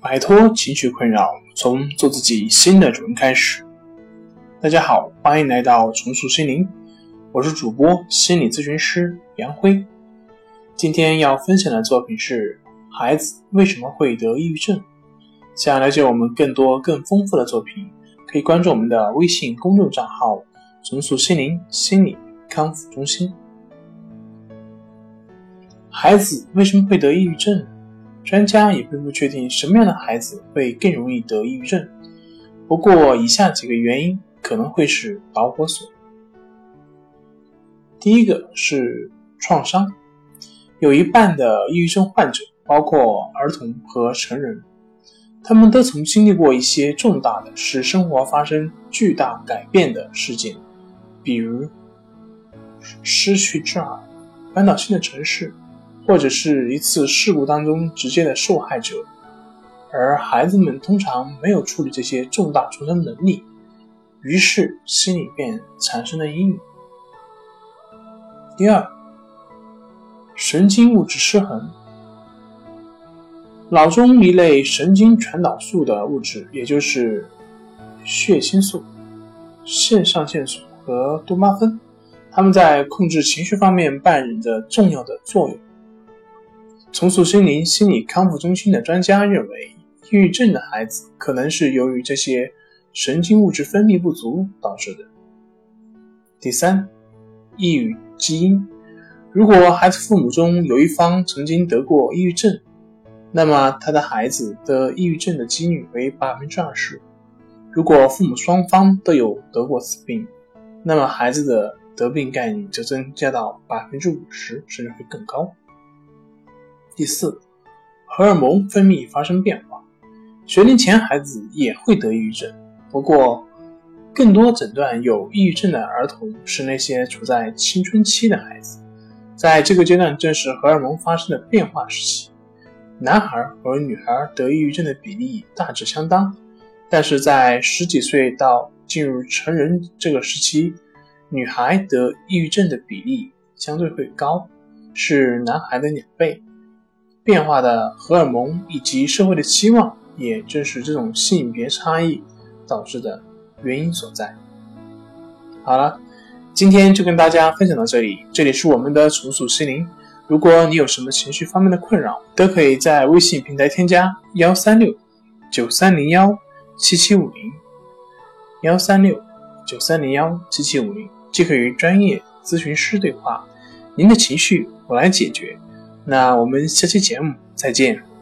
摆脱情绪困扰，从做自己新的主人开始。大家好，欢迎来到重塑心灵，我是主播心理咨询师杨辉。今天要分享的作品是《孩子为什么会得抑郁症》。想了解我们更多更丰富的作品，可以关注我们的微信公众账号“重塑心灵心理康复中心”。孩子为什么会得抑郁症？专家也并不确定什么样的孩子会更容易得抑郁症。不过，以下几个原因可能会是导火索。第一个是创伤，有一半的抑郁症患者，包括儿童和成人，他们都曾经历过一些重大的、使生活发生巨大改变的事件，比如失去挚爱、搬到新的城市。或者是一次事故当中直接的受害者，而孩子们通常没有处理这些重大创伤能力，于是心里便产生了阴影。第二，神经物质失衡，脑中一类神经传导素的物质，也就是血清素、肾上腺素和多巴胺，它们在控制情绪方面扮演着重要的作用。重塑心灵心理康复中心的专家认为，抑郁症的孩子可能是由于这些神经物质分泌不足导致的。第三，抑郁基因。如果孩子父母中有一方曾经得过抑郁症，那么他的孩子得抑郁症的几率为百分之二十。如果父母双方都有得过此病，那么孩子的得病概率则增加到百分之五十，甚至会更高。第四，荷尔蒙分泌发生变化，学龄前孩子也会得抑郁症。不过，更多诊断有抑郁症的儿童是那些处在青春期的孩子，在这个阶段正是荷尔蒙发生的变化时期。男孩和女孩得抑郁症的比例大致相当，但是在十几岁到进入成人这个时期，女孩得抑郁症的比例相对会高，是男孩的两倍。变化的荷尔蒙以及社会的期望，也正是这种性别差异导致的原因所在。好了，今天就跟大家分享到这里。这里是我们的重塑心灵。如果你有什么情绪方面的困扰，都可以在微信平台添加幺三六九三零幺七七五零幺三六九三零幺七七五零，即可与专业咨询师对话。您的情绪我来解决。那我们下期节目再见。